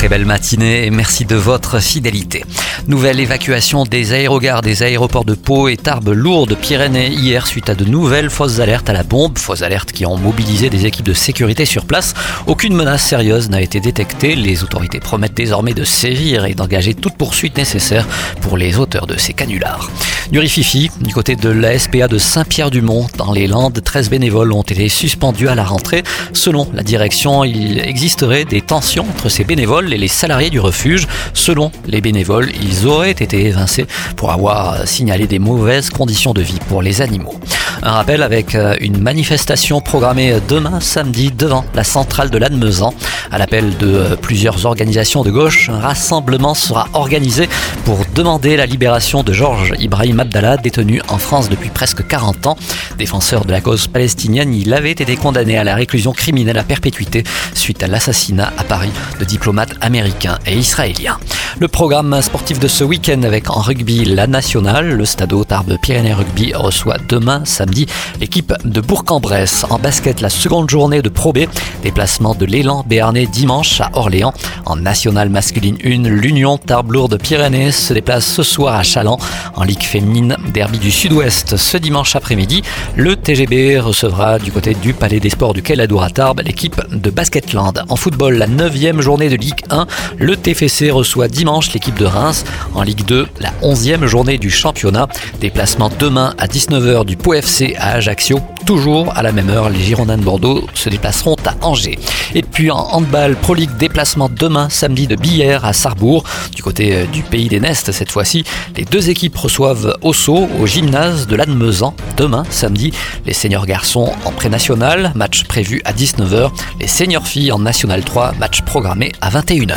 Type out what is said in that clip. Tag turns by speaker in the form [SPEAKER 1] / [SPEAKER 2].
[SPEAKER 1] Très belle matinée et merci de votre fidélité. Nouvelle évacuation des aérogares des aéroports de Pau et Tarbes lourdes Pyrénées hier suite à de nouvelles fausses alertes à la bombe, fausses alertes qui ont mobilisé des équipes de sécurité sur place. Aucune menace sérieuse n'a été détectée. Les autorités promettent désormais de sévir et d'engager toute poursuite nécessaire pour les auteurs de ces canulars. Du Rififi, du côté de la SPA de Saint-Pierre-du-Mont, dans les Landes, 13 bénévoles ont été suspendus à la rentrée. Selon la direction, il existerait des tensions entre ces bénévoles et les salariés du refuge. Selon les bénévoles, ils auraient été évincés pour avoir signalé des mauvaises conditions de vie pour les animaux. Un rappel avec euh, une manifestation programmée demain samedi devant la centrale de l'Admezan. À l'appel de euh, plusieurs organisations de gauche, un rassemblement sera organisé pour demander la libération de Georges Ibrahim Abdallah, détenu en France depuis presque 40 ans. Défenseur de la cause palestinienne, il avait été condamné à la réclusion criminelle à perpétuité suite à l'assassinat à Paris de diplomates américains et israéliens. Le programme sportif de ce week-end avec en rugby la nationale, le Stade Tarbes Pyrénées Rugby reçoit demain samedi l'équipe de Bourg-en-Bresse. En basket, la seconde journée de Pro B, déplacement de l'élan béarnais dimanche à Orléans. En nationale masculine 1, l'Union Tarbes Lourdes Pyrénées se déplace ce soir à Chaland. En Ligue féminine, derby du Sud-Ouest ce dimanche après-midi. Le TGB recevra du côté du Palais des Sports du Quai-Ladour à Tarbes l'équipe de Basketland. En football, la neuvième journée de Ligue 1, le TFC reçoit dimanche l'équipe de Reims. En Ligue 2, la 11e journée du championnat. Déplacement demain à 19h du Pau À Ajaccio. Toujours à la même heure, les Girondins de Bordeaux se déplaceront à Angers. Et puis en handball, Pro League, déplacement demain samedi de Billère à Sarrebourg. Du côté euh, du pays des Nestes cette fois-ci, les deux équipes reçoivent Osso au gymnase de l'Admezan demain samedi. Les seniors garçons en pré-national, match prévu à 19h. Les seniors filles en national 3, match programmé à 21h.